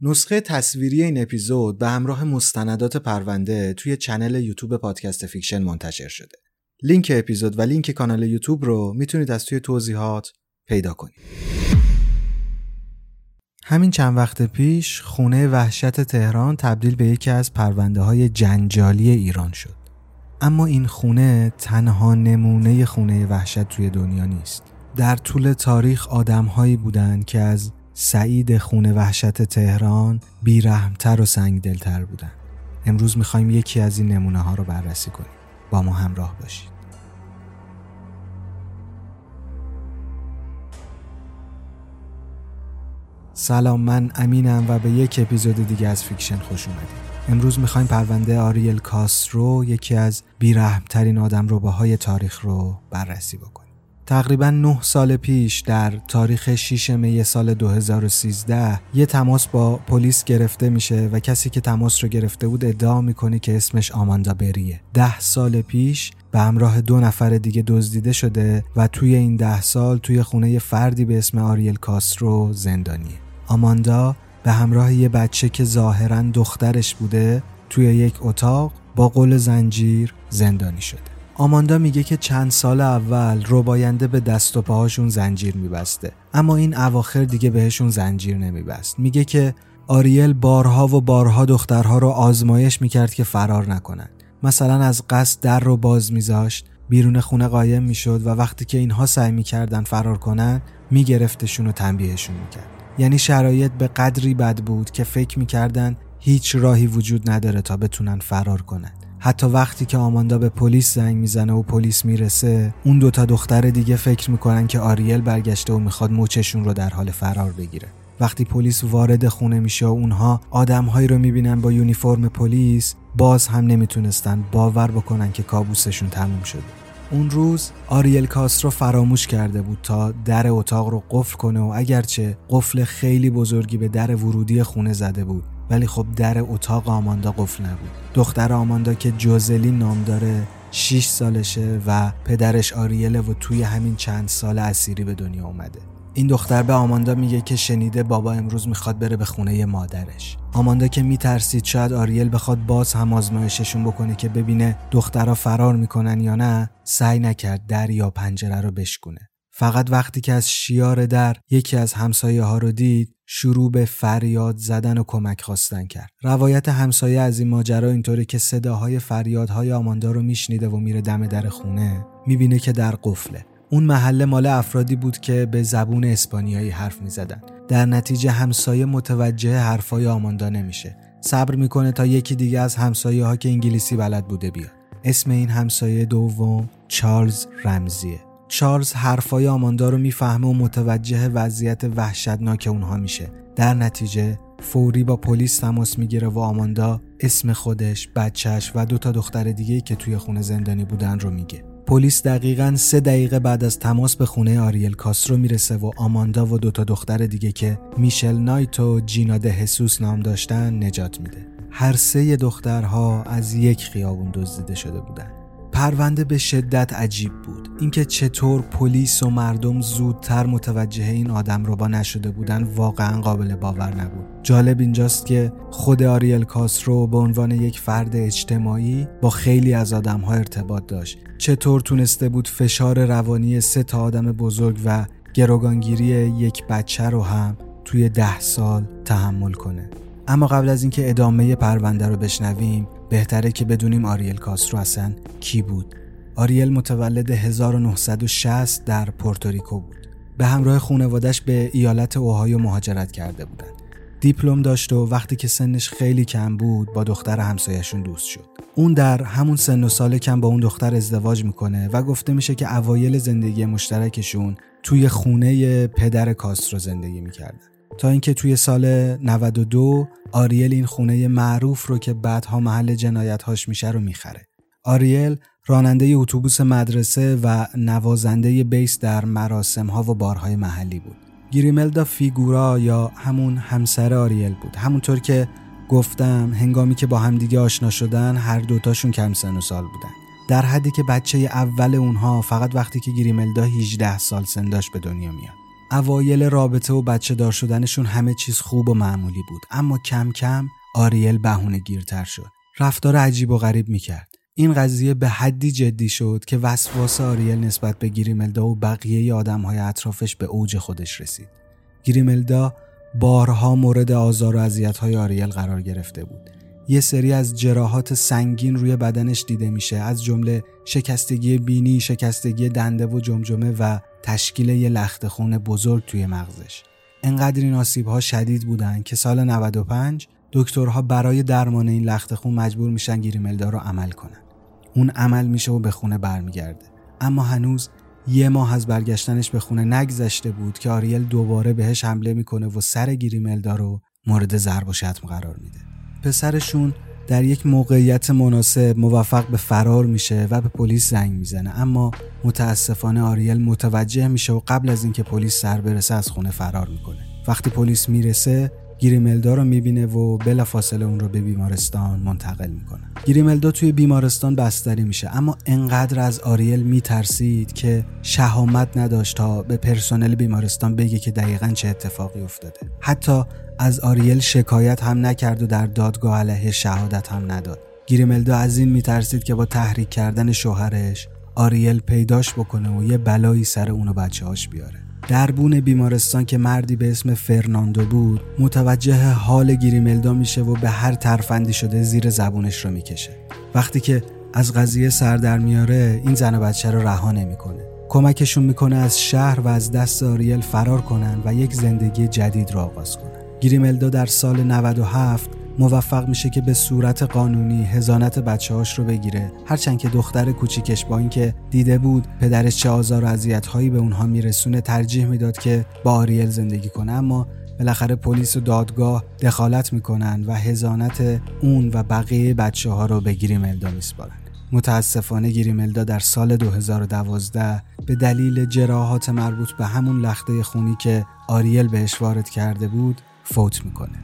نسخه تصویری این اپیزود به همراه مستندات پرونده توی channel یوتیوب پادکست فیکشن منتشر شده. لینک اپیزود و لینک کانال یوتیوب رو می‌تونید از توی توضیحات پیدا کنید. همین چند وقت پیش خونه وحشت تهران تبدیل به یکی از پرونده های جنجالی ایران شد. اما این خونه تنها نمونه خونه وحشت توی دنیا نیست. در طول تاریخ آدمهایی بودند که از سعید خونه وحشت تهران بیرحمتر و سنگدلتر بودن. امروز می‌خوایم یکی از این نمونه ها رو بررسی کنیم. با ما همراه باشید. سلام من امینم و به یک اپیزود دیگه از فیکشن خوش اومدید امروز می‌خوایم پرونده آریل کاسترو یکی از بیرحمترین آدم ربا های تاریخ رو بررسی بکنیم. تقریبا 9 سال پیش در تاریخ 6 می سال 2013 یه تماس با پلیس گرفته میشه و کسی که تماس رو گرفته بود ادعا می‌کنه که اسمش آماندا بریه. ده سال پیش به همراه دو نفر دیگه دزدیده شده و توی این ده سال توی خونه فردی به اسم آریل کاسترو زندانیه. آماندا به همراه یه بچه که ظاهرا دخترش بوده توی یک اتاق با قل زنجیر زندانی شده. آماندا میگه که چند سال اول روباینده به دست و پاهاشون زنجیر میبسته. اما این اواخر دیگه بهشون زنجیر نمیبست. میگه که آریل بارها و بارها دخترها رو آزمایش می‌کرد که فرار نکنن. مثلا از قصد در رو باز میذاشت بیرون خونه قایم می‌شد و وقتی که اینها سعی می‌کردن فرار کنن میگرفتشون و تنبیهشون می‌کرد. یعنی شرایط به قدری بد بود که فکر می‌کردن هیچ راهی وجود نداره تا بتونن فرار کنن. حتی وقتی که آماندا به پلیس زنگ می‌زنه و پلیس می‌رسه اون دوتا دختر دیگه فکر می‌کنن که آریل برگشته و می‌خواد موچشون رو در حال فرار بگیره. وقتی پلیس وارد خونه میشه و اونها آدمهایی رو می‌بینن با یونیفرم پلیس باز هم نمی‌تونستن باور بکنن که کابوسشون تموم شده. اون روز آریل کاسترو فراموش کرده بود تا در اتاق رو قفل کنه و اگرچه قفل خیلی بزرگی به در ورودی خونه زده بود ولی خب در اتاق آماندا قفل نبود. دختر آماندا که جوزلی نام داره 6 سالشه و پدرش آریله و توی همین چند سال اسیری به دنیا اومده. این دختر به آماندا میگه که شنیده بابا امروز می‌خواد بره به خونه مادرش. آماندا که میترسید شاید آریل بخواد باز هم آزمایششون بکنه که ببینه دخترها فرار می‌کنن یا نه سعی نکرد در یا پنجره رو بشکونه. فقط وقتی که از شیار در یکی از همسایه ها رو دید شروع به فریاد زدن و کمک خواستن کرد. روایت همسایه از این ماجرا اینطوری که صداهای فریادهای آماندا رو میشنیده و میره دم در خونه می‌بینه که در قفله. اون محله مال افرادی بود که به زبون اسپانیایی حرف می‌زدن. در نتیجه همسایه متوجه حرفای آماندا نمیشه. صبر می‌کنه تا یکی دیگه از همسایه ها که انگلیسی بلد بوده بیاد. اسم این همسایه دوم چارلز رمزیه. چارلز حرفای آماندا رو می‌فهمه و متوجه وضعیت وحشتناک اونها میشه در نتیجه فوری با پلیس تماس می‌گیره و آماندا اسم خودش، بچهش و دو تا دختر دیگه که توی خونه زندانی بودن رو میگه. پلیس دقیقا سه دقیقه بعد از تماس به خونه آریل کاسترو می‌رسه و آماندا و دو تا دختر دیگه که میشل نایت و جینا ده حسوس نام داشتن نجات میده. هر سه دخترها از یک خیابون دزدیده شده بودند. پرونده به شدت عجیب بود. اینکه چطور پلیس و مردم زودتر متوجه این آدم رو با نشده بودن واقعا قابل باور نبود. جالب اینجاست که خود آریل کاسرو به عنوان یک فرد اجتماعی با خیلی از آدم ها ارتباط داشت. چطور تونسته بود فشار روانی سه تا آدم بزرگ و گروگانگیری یک بچه رو هم توی ده سال تحمل کنه. اما قبل از اینکه ادامه پرونده رو بشنویم بهتره که بدونیم آریل کاسترو اصلا کی بود. آریل متولد 1960 در پورتوریکو بود. به همراه خانوادش به ایالت اوهایو مهاجرت کرده بودند. دیپلم داشت و وقتی که سنش خیلی کم بود با دختر همسایشون دوست شد. اون در همون سن و سال کم با اون دختر ازدواج می‌کنه و گفته میشه که اوایل زندگی مشترکشون توی خونه پدر کاسترو زندگی می‌کردن. تا اینکه توی سال 92 آریل این خونه معروف رو که بعدها محل جنایتهاش میشه رو می‌خره. آریل راننده اتوبوس مدرسه و نوازنده بیس در مراسم ها و بارهای محلی بود. گریملدا فیگورا یا همون همسر آریل بود. همونطور که گفتم هنگامی که با همدیگه آشنا شدن هر دوتاشون کم سن و سال بودن. در حدی که بچه اول اونها فقط وقتی که گریملدا 18 سال سن داشت به دنیا میاد. اوایل رابطه و بچه دار شدنشون همه چیز خوب و معمولی بود. اما کم کم آریل بهونه گیرتر شد. رفتار عجیب و غریب می‌کرد. این قضیه به حدی جدی شد که وسواس آریل نسبت به گریملدا و بقیه های اطرافش به اوج خودش رسید. گریملدا بارها مورد آزار و های آریل قرار گرفته بود. یه سری از جراحات سنگین روی بدنش دیده میشه از جمله شکستگی بینی، شکستگی دنده و جمجمه و تشکیل یه لخت خون بزرگ توی مغزش. انقدر این آسیب ها شدید بودن که سال 95 دکترها برای درمان این لخت خون مجبور میشن گریملدا رو عمل کنن. اون عمل میشه و به خونه برمیگرده. اما هنوز یه ماه از برگشتنش به خونه نگذشته بود که آریل دوباره بهش حمله می‌کنه و سر گریملدا رو مورد ضرب و شتم قرار میده. پسرشون در یک موقعیت مناسب موفق به فرار میشه و به پلیس زنگ می‌زنه. اما متاسفانه آریل متوجه میشه و قبل از اینکه پلیس سر برسه از خونه فرار می‌کنه. وقتی پلیس می‌رسه گریملدا رو می‌بینه و بلافاصله اون رو به بیمارستان منتقل می‌کنه. گریملدا توی بیمارستان بستری میشه. اما انقدر از آریل میترسید که شهامت نداشت تا به پرسنل بیمارستان بگه که دقیقا چه اتفاقی افتاده. حتی از آریل شکایت هم نکرد و در دادگاه علیه شهادت هم نداد. گریملدا از این میترسید که با تحریک کردن شوهرش آریل پیداش بکنه و یه بلایی سر اونو بچه هاش بیاره. دربون بیمارستان که مردی به اسم فرناندو بود متوجه حال گریملدا میشه و به هر ترفندی شده زیر زبونش رو می‌کشه. وقتی که از قضیه سر در میاره این زن و بچه رو رها نمی‌کنه. کمکشون می‌کنه از شهر و از دست آریل فرار کنن و یک زندگی جدید را آغاز کنن. گریملدا در سال 97 موفق میشه که به صورت قانونی هزانت بچه هاش رو بگیره. هرچند که دختر کوچیکش با اینکه دیده بود پدرش چه آزار و اذیت هایی به اونها میرسونه ترجیح می‌داد که با آریل زندگی کنه اما بالاخره پلیس و دادگاه دخالت می‌کنن و هزانت اون و بقیه بچه ها رو به گریملدا میسپارن. متاسفانه گریملدا در سال 2012 به دلیل جراحات مربوط به همون لخته خونی که آریل بهش وارد کرده بود فوت می‌کنه.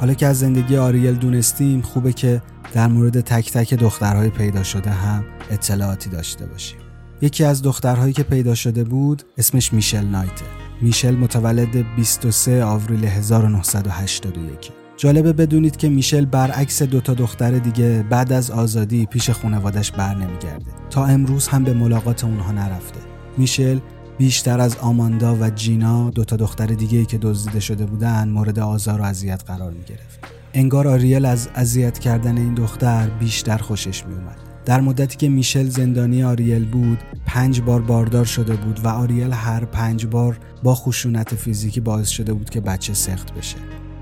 حالا که از زندگی آریل دونستیم خوبه که در مورد تک تک دخترهای پیدا شده هم اطلاعاتی داشته باشیم. یکی از دخترهایی که پیدا شده بود اسمش میشل نایته میشل متولد 23 آوریل 1981 جالبه بدونید که میشل برعکس دوتا دختر دیگه بعد از آزادی پیش خانوادش بر نمیگرده. تا امروز هم به ملاقات اونها نرفته. میشل بیشتر از آماندا و جینا دو تا دختر دیگه ای که دزدیده شده بودن مورد آزار و اذیت قرار می گرفت. انگار آریل از اذیت کردن این دختر بیشتر خوشش می اومد. در مدتی که میشل زندانی آریل بود پنج بار باردار شده بود و آریل هر پنج بار با خشونت فیزیکی باعث شده بود که بچه سقط بشه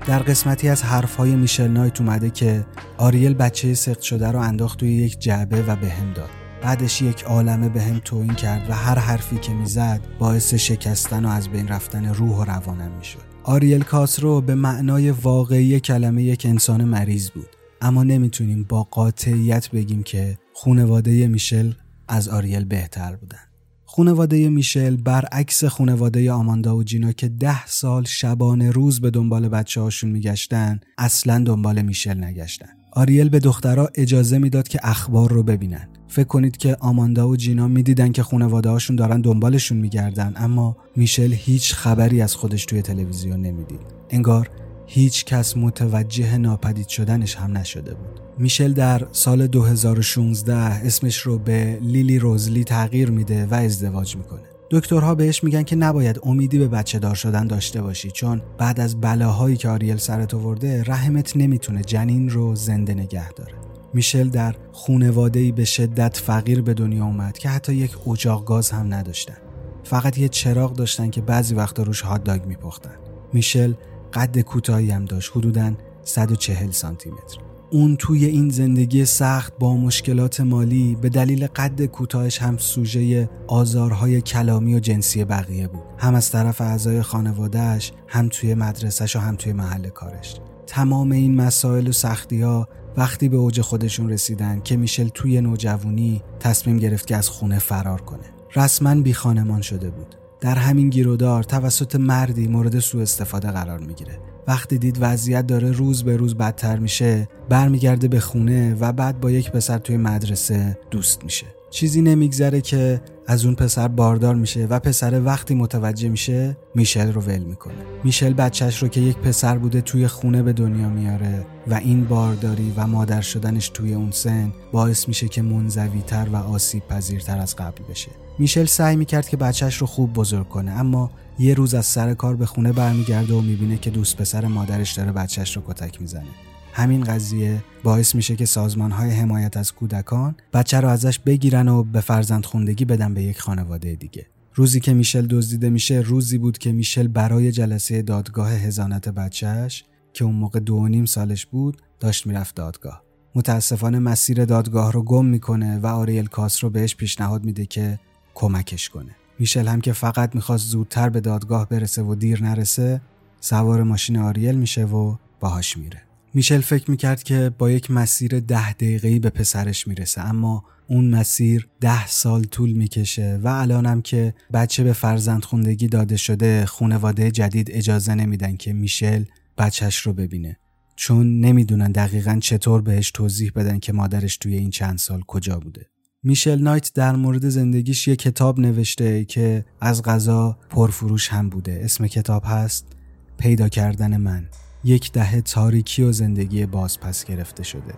در قسمتی از حرفهای میشل نایت اومده که آریل بچه سقط شده رو انداخت توی یک جعبه و بهم داد بعدش یک عالمه به هم توهین کرد و هر حرفی که می‌زد باعث شکستن و از بین رفتن روح و روانم می‌شد. آریل کاسترو به معنای واقعی کلمه یک انسان مریض بود. اما نمی‌تونیم با قاطعیت بگیم که خونواده میشل از آریل بهتر بودن. خونواده میشل برعکس خونواده آماندا و جینا که ده سال شبانه روز به دنبال بچه هاشون میگشتن اصلا دنبال میشل نگشتن. آریل به دخترها اجازه می‌داد که اخبار رو ببینن. فکر کنید که آماندا و جینا می‌دیدن که خانواده هاشون دارن دنبالشون میگردن اما میشل هیچ خبری از خودش توی تلویزیون نمی‌دید. انگار هیچ کس متوجه ناپدید شدنش هم نشده بود. میشل در سال 2016 اسمش رو به لیلی روزلی تغییر میده و ازدواج می‌کنه. دکترها بهش میگن که نباید امیدی به بچه دار شدن داشته باشی چون بعد از بلاهایی که آریل سرت آورده رحمت نمی‌تونه جنین رو زنده نگه داره. میشل در خونواده‌ای به شدت فقیر به دنیا اومد که حتی یک اجاق گاز هم نداشتن. فقط یه چراغ داشتن که بعضی وقتا روش هات داگ میپختن. میشل قد کوتاهی هم داشت حدوداً 140 سانتی متر. اون توی این زندگی سخت با مشکلات مالی به دلیل قد کوتاهش هم سوژه آزارهای کلامی و جنسی بقیه بود. هم از طرف اعضای خانوادهش هم توی مدرسهش و هم توی محل کارش. تمام این مسائل و سختی ها وقتی به اوج خودشون رسیدن که میشل توی نوجوانی تصمیم گرفت که از خونه فرار کنه. رسما بی خانمان شده بود. در همین گیرودار توسط مردی مورد سوء استفاده قرار می‌گیره. وقتی دید وضعیت داره روز به روز بدتر میشه برمیگرده به خونه و بعد با یک پسر توی مدرسه دوست میشه. چیزی نمیگذره که از اون پسر باردار میشه و پسر وقتی متوجه میشه میشل رو ول می‌کنه. میشل بچهش رو که یک پسر بوده توی خونه به دنیا میاره و این بارداری و مادر شدنش توی اون سن باعث میشه که منزویتر و آسیب پذیرتر از قبل بشه. میشل سعی می‌کرد که بچهش رو خوب بزرگ کنه اما یه روز از سر کار به خونه برمیگرده و می‌بینه که دوست پسر مادرش داره بچهش رو کتک می‌زنه. همین قضیه باعث میشه که سازمان های حمایت از کودکان بچه رو ازش بگیرن و به فرزند خوندگی بدن به یک خانواده دیگه. روزی که میشل دزدیده میشه روزی بود که میشل برای جلسه دادگاه هزانت بچهش که اون موقع دو و نیم سالش بود داشت می‌رفت دادگاه. متاسفانه مسیر دادگاه رو گم می‌کنه و آریل کاس رو بهش پیشنهاد میده که کمکش کنه. میشل هم که فقط می‌خواست زودتر به دادگاه برسه و دیر نرسه سوار ماشین آریل میشه و باهاش میره. میشل فکر می‌کرد که با یک مسیر ده دقیقه‌ای به پسرش می‌رسه اما اون مسیر ده سال طول می‌کشه و الانم که بچه به فرزند خوندگی داده شده خونواده جدید اجازه نمیدن که میشل بچهش رو ببینه. چون نمی‌دونن دقیقا چطور بهش توضیح بدن که مادرش توی این چند سال کجا بوده. میشل نایت در مورد زندگیش یه کتاب نوشته که از غذا پرفروش هم بوده. اسم کتاب هست پیدا کردن من. یک دهه تاریکی و زندگی باز پس گرفته شده.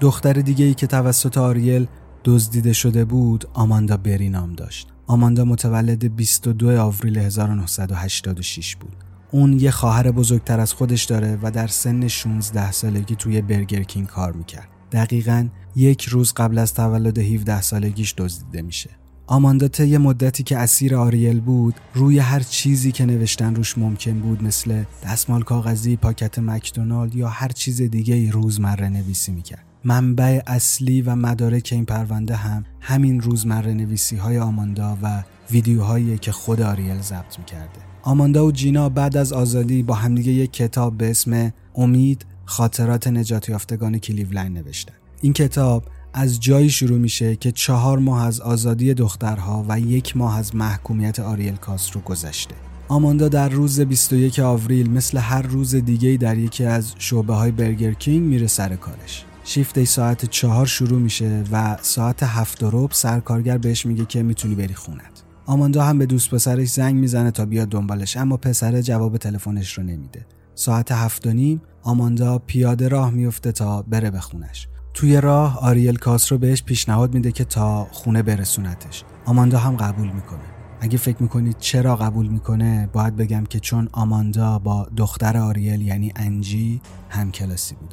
دختر دیگه ای که توسط آریل دزدیده شده بود آماندا بری نام داشت. آماندا متولد 22 آوریل 1986 بود. اون یه خواهر بزرگتر از خودش داره و در سن 16 سالگی توی برگر کینگ کار می‌کرد. دقیقا یک روز قبل از تولد 17 سالگیش دزدیده میشه آماندا طی مدتی که اسیر آریل بود روی هر چیزی که نوشتن روش ممکن بود مثل دستمال کاغذی، پاکت مکدونالد یا هر چیز دیگه ای روزمره نویسی می‌کرد. منبع اصلی و مدارک این پرونده هم همین روزمره نویسی های آماندا و ویدیوهایی که خود آریل ضبط می‌کرده. آماندا و جینا بعد از آزادی با همدیگه یک کتاب به اسم امید خاطرات نجات یافتگان کلیولند نوشتن. این کتاب از جایی شروع میشه که چهار ماه از آزادی دخترها و یک ماه از محکومیت آریل کاسترو گذشته. آماندا در روز 21 آوریل مثل هر روز دیگه در یکی از شعبه های برگر کینگ میره سر کارش. شیفت ساعت چهار شروع میشه و ساعت هفت و ربع سرکارگر بهش میگه که می‌تونی بری خونت. آماندا هم به دوست پسرش زنگ می‌زنه تا بیاد دنبالش اما پسر جواب تلفنش رو نمیده. ساعت هفت و نیم آماندا پیاده راه میفته تا بره به خونش. توی راه آریل کاس رو بهش پیشنهاد میده که تا خونه برسونتش. آماندا هم قبول می‌کنه. اگه فکر می‌کنید چرا قبول می‌کنه باید بگم که چون آماندا با دختر آریل یعنی انجی هم کلاسی بود.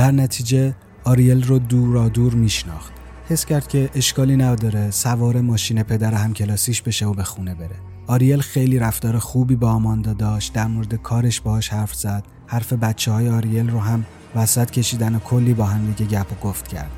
در نتیجه آریل رو دورا دور میشناخت. حس کرد که اشکالی نداره سوار ماشین پدر همکلاسیش بشه و به خونه بره. آریل خیلی رفتار خوبی با آماندا داشت در مورد کارش باهاش حرف زد. حرف بچه های آریل رو هم وسط کشیدن و کلی با هم دیگه گپ و گفت کرد.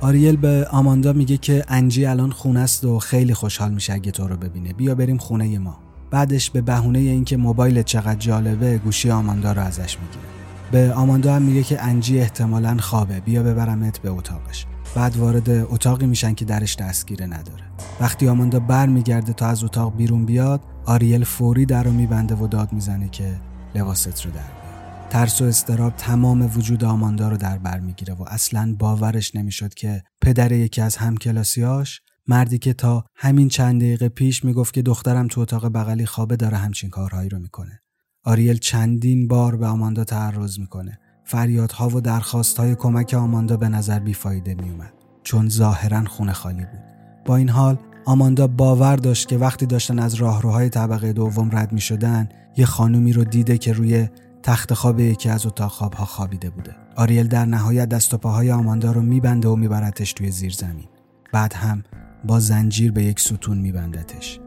آریل به آماندا میگه که انجی الان خونه است و خیلی خوشحال میشه اگه تو رو ببینه. بیا بریم خونه ما. بعدش به بهونه اینکه موبایل چقدر جالبه گوشی آماندا رو ازش می‌گیره. به آماندا هم میگه که انجی احتمالا خوابه. بیا ببرمت به اتاقش. بعد وارد اتاقی میشن که درش دستگیره نداره. وقتی آماندا بر میگرده تا از اتاق بیرون بیاد آریل فوری در رو میبنده و داد می‌زنه که لباست رو در بیار. ترس و استراب تمام وجود آماندا رو در بر می‌گیره و اصلا باورش نمی‌شد که پدر یکی از همکلاسیاش مردی که تا همین چند دقیقه پیش می‌گفت که دخترم تو اتاق بغلی خوابه داره همچین کارهایی رو می‌کنه. آریل چندین بار به آماندا تعرض می‌کنه. فریادها و درخواستهای کمک آماندا به نظر بیفایده میومد چون ظاهرا خونه خالی بود. با این حال آماندا باور داشت که وقتی داشتن از راهروهای طبقه دوم رد می شدن یه خانومی رو دیده که روی تخت خواب یکی از اتاق خوابها خوابیده بوده. آریل در نهایت دست و پاهای آماندا رو میبنده و میبرتش توی زیر زمین بعد هم با زنجیر به یک ستون میبندتش.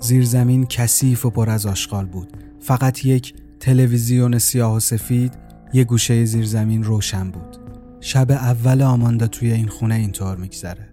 زیر زمین کثیف و پر از آشغال بود. فقط یک تلویزیون سیاه و سفید یه گوشه زیر زمین روشن بود. شب اول آماندا توی این خونه اینطور میگذره.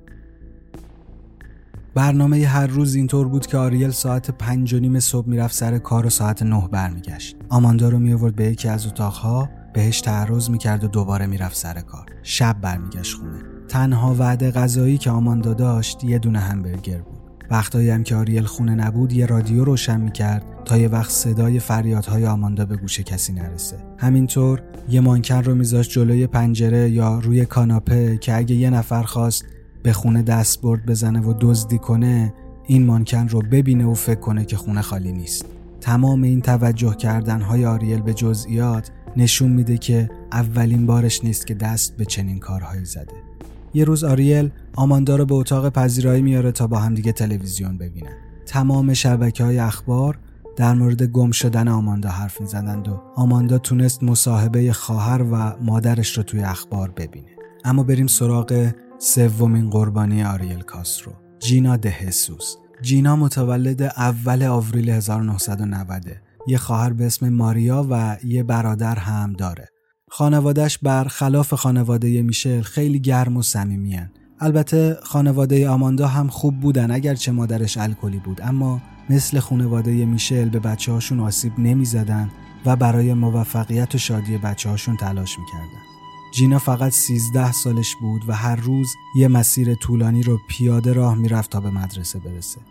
برنامه هر روز اینطور بود که آریل ساعت پنج و نیم صبح می‌رفت سر کار و ساعت نه برمیگشت. آماندا رو میآورد به یکی از اتاقها بهش تعرض می‌کرد و دوباره می‌رفت سر کار. شب برمیگشت خونه. تنها وعده غذایی که آماندا داشت یه دونه همبرگر بود. وقتایی هم که آریل خونه نبود یه رادیو روشن می‌کرد تا یه وقت صدای فریادهای آماندا به گوش کسی نرسه. همینطور یه مانکن رو میذاشت جلوی پنجره یا روی کاناپه که اگه یه نفر خواست به خونه دست برد بزنه و دزدی کنه این مانکن رو ببینه و فکر کنه که خونه خالی نیست. تمام این توجه کردن های آریل به جزئیات نشون میده که اولین بارش نیست که دست به چنین کارهایی زده. یه روز آریل آماندا رو به اتاق پذیرایی میاره تا با همدیگه تلویزیون ببینن. تمام شبکه های اخبار در مورد گم شدن آماندا حرف می‌زدند و آماندا تونست مصاحبه خواهر و مادرش رو توی اخبار ببینه. اما بریم سراغ سومین قربانی آریل کاسترو جینا دهسوس جینا متولد اول آوریل 1990 یه خواهر به اسم ماریا و یه برادر هم داره. خانوادهش برخلاف خانواده میشل خیلی گرم و صمیمیان البته خانواده آماندا هم خوب بودن اگرچه مادرش الکلی بود اما مثل خانواده میشل به بچه هاشون آسیب نمی زدن و برای موفقیت و شادی بچه هاشون تلاش می‌کردن جینا فقط 13 سالش بود و هر روز یه مسیر طولانی رو پیاده راه می‌رفت تا به مدرسه برسه.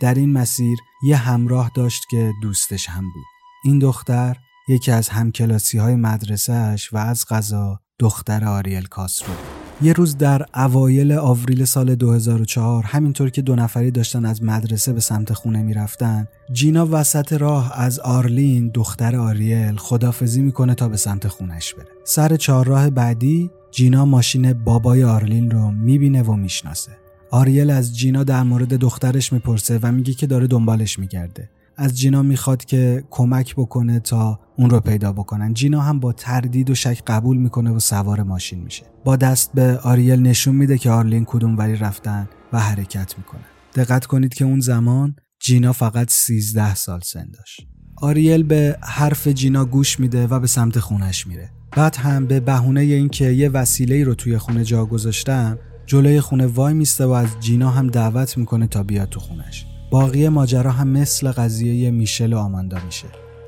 در این مسیر یه همراه داشت که دوستش هم بود. این دختر یکی از همکلاسی های مدرسهش و از قضا دختر آریل کاسرو یه روز در اوایل آوریل سال 2004 همینطور که دو نفری داشتن از مدرسه به سمت خونه می‌رفتن جینا وسط راه از آرلین دختر آریل خدافزی می‌کنه تا به سمت خونش بره. سر چهارراه بعدی جینا ماشین بابای آرلین رو می‌بینه و می‌شناسه. آریل از جینا در مورد دخترش می‌پرسه و میگه که داره دنبالش میگرده. از جینا می‌خواد که کمک بکنه تا اون رو پیدا بکنن. جینا هم با تردید و شک قبول می‌کنه و سوار ماشین میشه. با دست به آریل نشون میده که آرلین کدوم وری رفتن و حرکت می‌کنه دقت کنید که اون زمان جینا فقط 13 سال سن داشت. آریل به حرف جینا گوش میده و به سمت خونش میره. بعد هم به بهونه اینکه یه وسیله رو توی خونه جا گذاشتم جلوی خونه وای میسته و از جینا هم دعوت می‌کنه تا بیاد تو خونش. باقی ماجرا هم مثل قضیه میشل و آماندا میشه.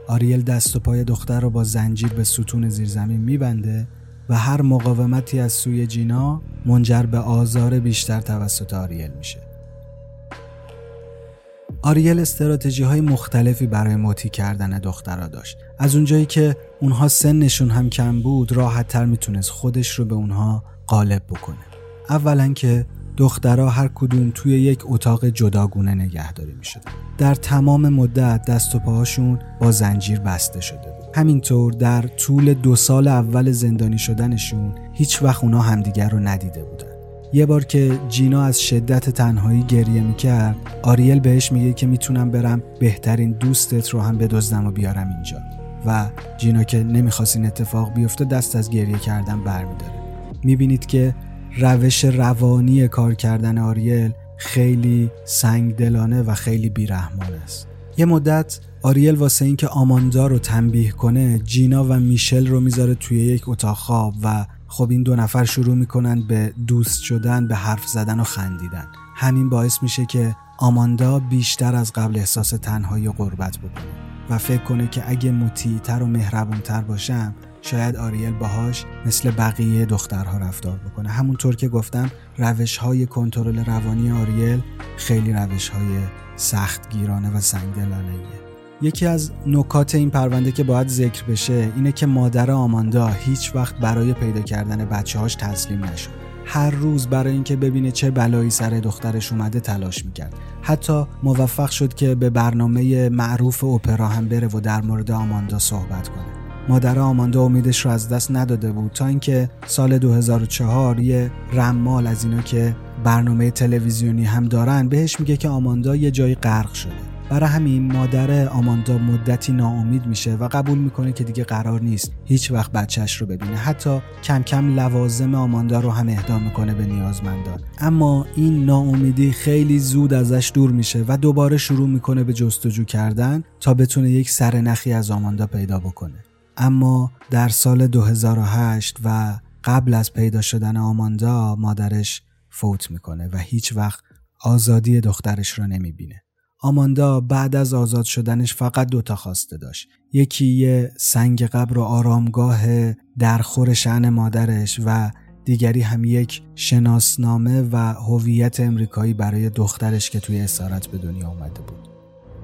آریل دست و پای دختر رو با زنجیر به ستون زیرزمین میبنده و هر مقاومتی از سوی جینا منجر به آزار بیشتر توسط آریل میشه. آریل استراتژی های مختلفی برای موتی کردن دخترها داشت. از اونجایی که اونها سنشون هم کم بود راحت تر می‌تونست خودش رو به اونها غالب بکنه. اولا که دخترها هر کدوم توی یک اتاق جداگونه نگهداری می شدن. در تمام مدت دست و پاهاشون با زنجیر بسته شده بود. همینطور در طول دو سال اول زندانی شدنشون هیچ وقت اونا همدیگر رو ندیده بودن یه بار که جینا از شدت تنهایی گریه می‌کرد آریل بهش میگه که می‌تونم برم بهترین دوستت رو هم بدزدم و بیارم اینجا و جینا که نمی‌خواست این اتفاق بیفته دست از گریه کردن برمیداره می‌بینید که روش روانی کار کردن آریل خیلی سنگدلانه و خیلی بیرحمان است. یه مدت آریل واسه اینکه آماندا رو تنبیه کنه جینا و میشل رو می‌ذاره توی یک اتاق خواب و خب این دو نفر شروع می‌کنن به دوست شدن به حرف زدن و خندیدن. همین باعث میشه که آماندا بیشتر از قبل احساس تنهایی و غربت بکنه و فکر کنه که اگه مطیعتر و مهربونتر باشم شاید آریل باهاش مثل بقیه دخترها رفتار بکنه. همونطور که گفتم روش های کنترل روانی آریل خیلی روش های سخت گیرانه و سنگدلانه یکی از نکات این پرونده که باید ذکر بشه اینه که مادر آماندا هیچ وقت برای پیدا کردن بچه هاش تسلیم نشد. هر روز برای اینکه ببینه چه بلایی سر دخترش اومده تلاش می‌کرد. حتی موفق شد که به برنامه معروف اپرا هم بره و در مورد آماندا صحبت کنه. مادر آماندا امیدش رو از دست نداده بود تا اینکه سال 2004 یه رمال از اینا که برنامه تلویزیونی هم دارن بهش میگه که آماندا یه جایی غرق شده. برای همین مادر آماندا مدتی ناامید میشه و قبول می‌کنه که دیگه قرار نیست هیچ وقت بچهش رو ببینه. حتی کم کم لوازم آماندا رو هم اهدا می‌کنه به نیازمندان. اما این ناامیدی خیلی زود ازش دور میشه و دوباره شروع می‌کنه به جستجو کردن تا بتونه یک سرنخی از آماندا پیدا بکنه. اما در سال 2008 و قبل از پیدا شدن آماندا مادرش فوت می‌کنه و هیچ وقت آزادی دخترش را نمی‌بینه. آماندا بعد از آزاد شدنش فقط دوتا خواسته داشت. یکی یه سنگ قبر و آرامگاه درخور شعن مادرش و دیگری هم یک شناسنامه و هویت امریکایی برای دخترش که توی اسارت به دنیا اومده بود.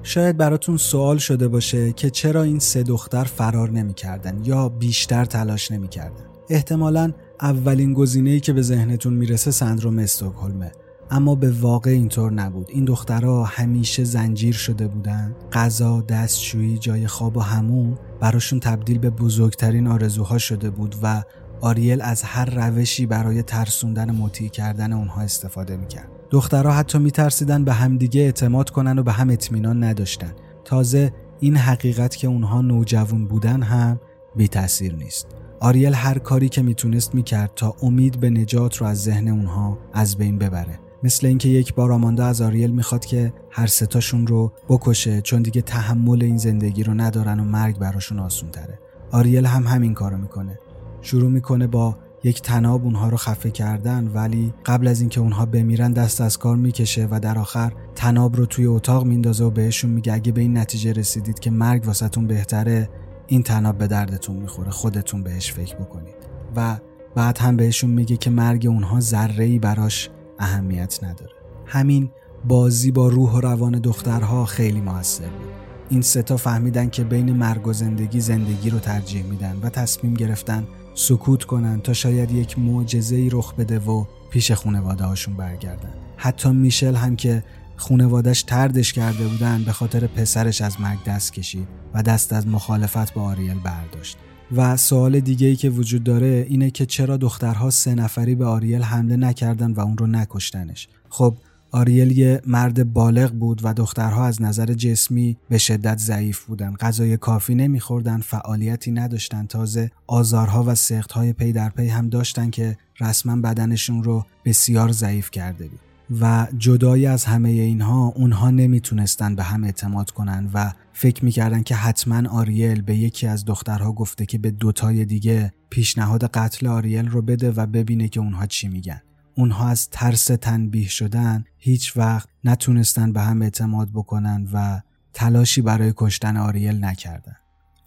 شاید براتون سوال شده باشه که چرا این سه دختر فرار نمی‌کردن یا بیشتر تلاش نمی‌کردن. احتمالا اولین گزینه‌ای که به ذهنتون می‌رسه سندروم استکهلمه. اما به واقع اینطور نبود. این دخترها همیشه زنجیر شده بودن. غذا دستشویی جای خواب و همون براشون تبدیل به بزرگترین آرزوها شده بود و آریل از هر روشی برای ترسوندن مطیع کردن اونها استفاده می‌کرد. دخترها حتی میترسیدن به همدیگه اعتماد کنن و به هم اطمینان نداشتن. تازه این حقیقت که اونها نوجوان بودن هم بی تاثیر نیست. آریل هر کاری که می‌تونست می‌کرد تا امید به نجات رو از ذهن اونها از بین ببره. مثل اینکه یک بار آماندا از آریل می‌خواد که هر ستاشون رو بکشه چون دیگه تحمل این زندگی رو ندارن و مرگ براشون آسون تره آریل هم همین کارو می‌کنه. شروع می‌کنه با یک تناب اونها رو خفه کردن ولی قبل از اینکه اونها بمیرن دست از کار می‌کشه و در آخر تناب رو توی اتاق میندازه و بهشون میگه اگه به این نتیجه رسیدید که مرگ واسهتون بهتره این تناب به دردتون می‌خوره. خودتون بهش فکر بکنید. و بعد هم بهشون میگه که مرگ اونها ذره براش اهمیت نداره. همین بازی با روح و روان دخترها خیلی موثر بود. این ستا فهمیدن که بین مرگ و زندگی زندگی رو ترجیح میدن و تصمیم گرفتن سکوت کنن تا شاید یک معجزه رخ بده و پیش خونواده هاشون برگردن. حتی میشل هم که خونوادش تردش کرده بودن به خاطر پسرش از مرگ دست کشید و دست از مخالفت با آریل برداشت. و سوال دیگه ای که وجود داره اینه که چرا دخترها سه نفری به آریل حمله نکردن و اون رو نکشتنش. خب آریل یه مرد بالغ بود و دخترها از نظر جسمی به شدت ضعیف بودن. غذای کافی نمیخوردن فعالیتی نداشتن. تازه آزارها و سقطهای پی در پی هم داشتن که رسما بدنشون رو بسیار ضعیف کرده بود. و جدای از همه اینها اونها نمی‌تونستن به هم اعتماد کنن و فکر می‌کردن که حتما آریل به یکی از دخترها گفته که به دوتای دیگه پیشنهاد قتل آریل رو بده و ببینه که اونها چی میگن. اونها از ترس تنبیه شدن هیچ وقت نتونستن به هم اعتماد بکنن و تلاشی برای کشتن آریل نکردن.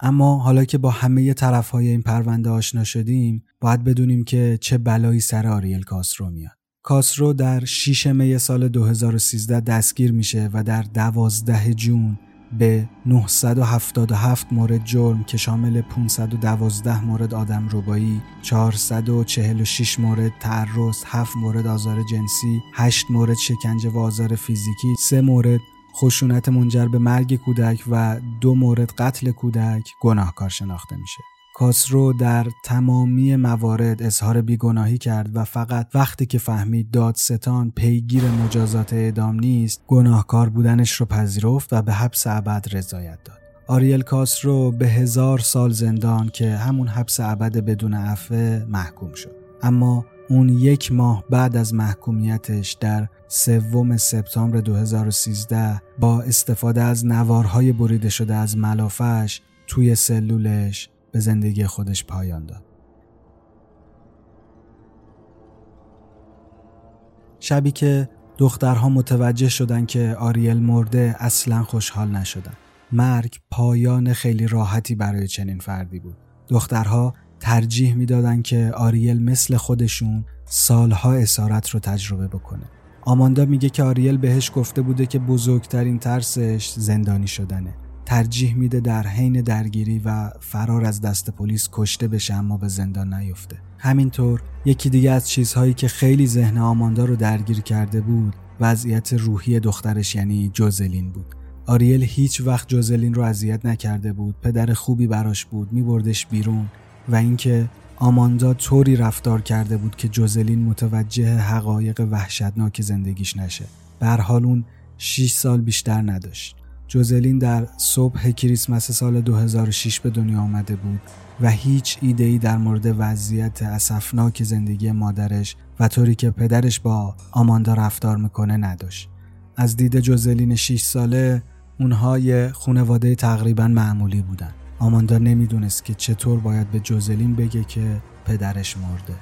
اما حالا که با همه طرف های این پرونده آشنا شدیم باید بدونیم که چه بلایی سر آریل کاسرو میاد. کاسرو در 6 می سال 2013 دستگیر میشه و در 12 جون به 977 مورد جرم که شامل 512 مورد آدم ربایی، 446 مورد تعرض، 7 مورد آزار جنسی، 8 مورد شکنجه و آزار فیزیکی، 3 مورد خشونت منجر به مرگ کودک و دو مورد قتل کودک گناهکار شناخته میشه. کاسرو در تمامی موارد اظهار بیگناهی کرد و فقط وقتی که فهمید دادستان پیگیر مجازات اعدام نیست گناهکار بودنش رو پذیرفت و به حبس ابد رضایت داد. آریل کاسرو به هزار سال زندان که همون حبس ابد بدون عفو محکوم شد. اما اون یک ماه بعد از محکومیتش در سوم سپتامبر 2013 با استفاده از نوارهای بریده شده از ملافش توی سلولش به زندگی خودش پایان داد. شبی که دخترها متوجه شدن که آریل مرده اصلا خوشحال نشدن. مرگ پایان خیلی راحتی برای چنین فردی بود. دخترها ترجیح می‌دادند که آریل مثل خودشون سالها اسارت رو تجربه بکنه. آماندا میگه که آریل بهش گفته بوده که بزرگترین ترسش زندانی شدنه. ترجیح میده در حین درگیری و فرار از دست پلیس کشته بشه اما به زندان نیفته. همینطور یکی دیگه از چیزهایی که خیلی ذهن آماندا رو درگیر کرده بود وضعیت روحی دخترش یعنی جوزلین بود. آریل هیچ وقت جوزلین رو اذیت نکرده بود. پدر خوبی براش بود. میبردش بیرون و اینکه آماندا طوری رفتار کرده بود که جوزلین متوجه حقایق وحشتناک زندگیش نشه. به حال اون 6 سال بیشتر نداشت. جوزلین در صبح کریسمس سال 2006 به دنیا آمده بود و هیچ ایده‌ای در مورد وضعیت اسفناک زندگی مادرش و طوری که پدرش با آماندا رفتار می‌کنه نداشت. از دید جوزلین 6 ساله اونها یه خونواده تقریبا معمولی بودن. آماندا نمی‌دونست که چطور باید به جوزلین بگه که پدرش مرده.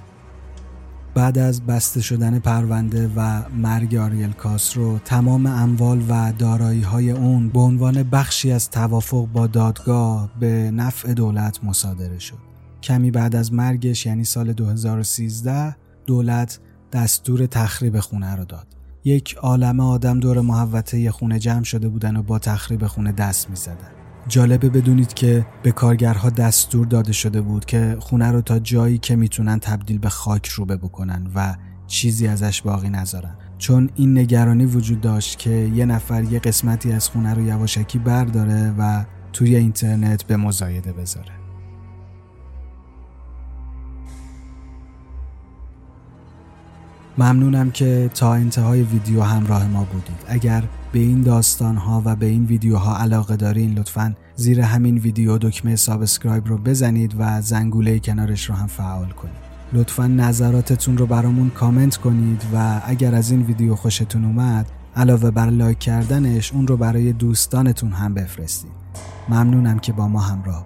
بعد از بسته شدن پرونده و مرگ آریل کاسرو تمام اموال و دارایی های اون به عنوان بخشی از توافق با دادگاه به نفع دولت مصادره شد. کمی بعد از مرگش یعنی سال 2013 دولت دستور تخریب خونه رو داد. یک عالمه آدم دور محوطه خونه جمع شده بودن و با تخریب خونه دست می زدن. جالبه بدونید که به کارگرها دستور داده شده بود که خونه رو تا جایی که می‌تونن تبدیل به خاک روبه بکنن و چیزی ازش باقی نذارن. چون این نگرانی وجود داشت که یه نفر یه قسمتی از خونه رو یواشکی برداره و توی اینترنت به مزایده بذاره. ممنونم که تا انتهای ویدیو همراه ما بودید. اگر به این داستان ها و به این ویدیوها علاقه دارین لطفا زیر همین ویدیو دکمه subscribe رو بزنید و زنگوله کنارش رو هم فعال کنید. لطفا نظراتتون رو برامون کامنت کنید و اگر از این ویدیو خوشتون اومد علاوه بر لایک کردنش اون رو برای دوستانتون هم بفرستید. ممنونم که با ما همراه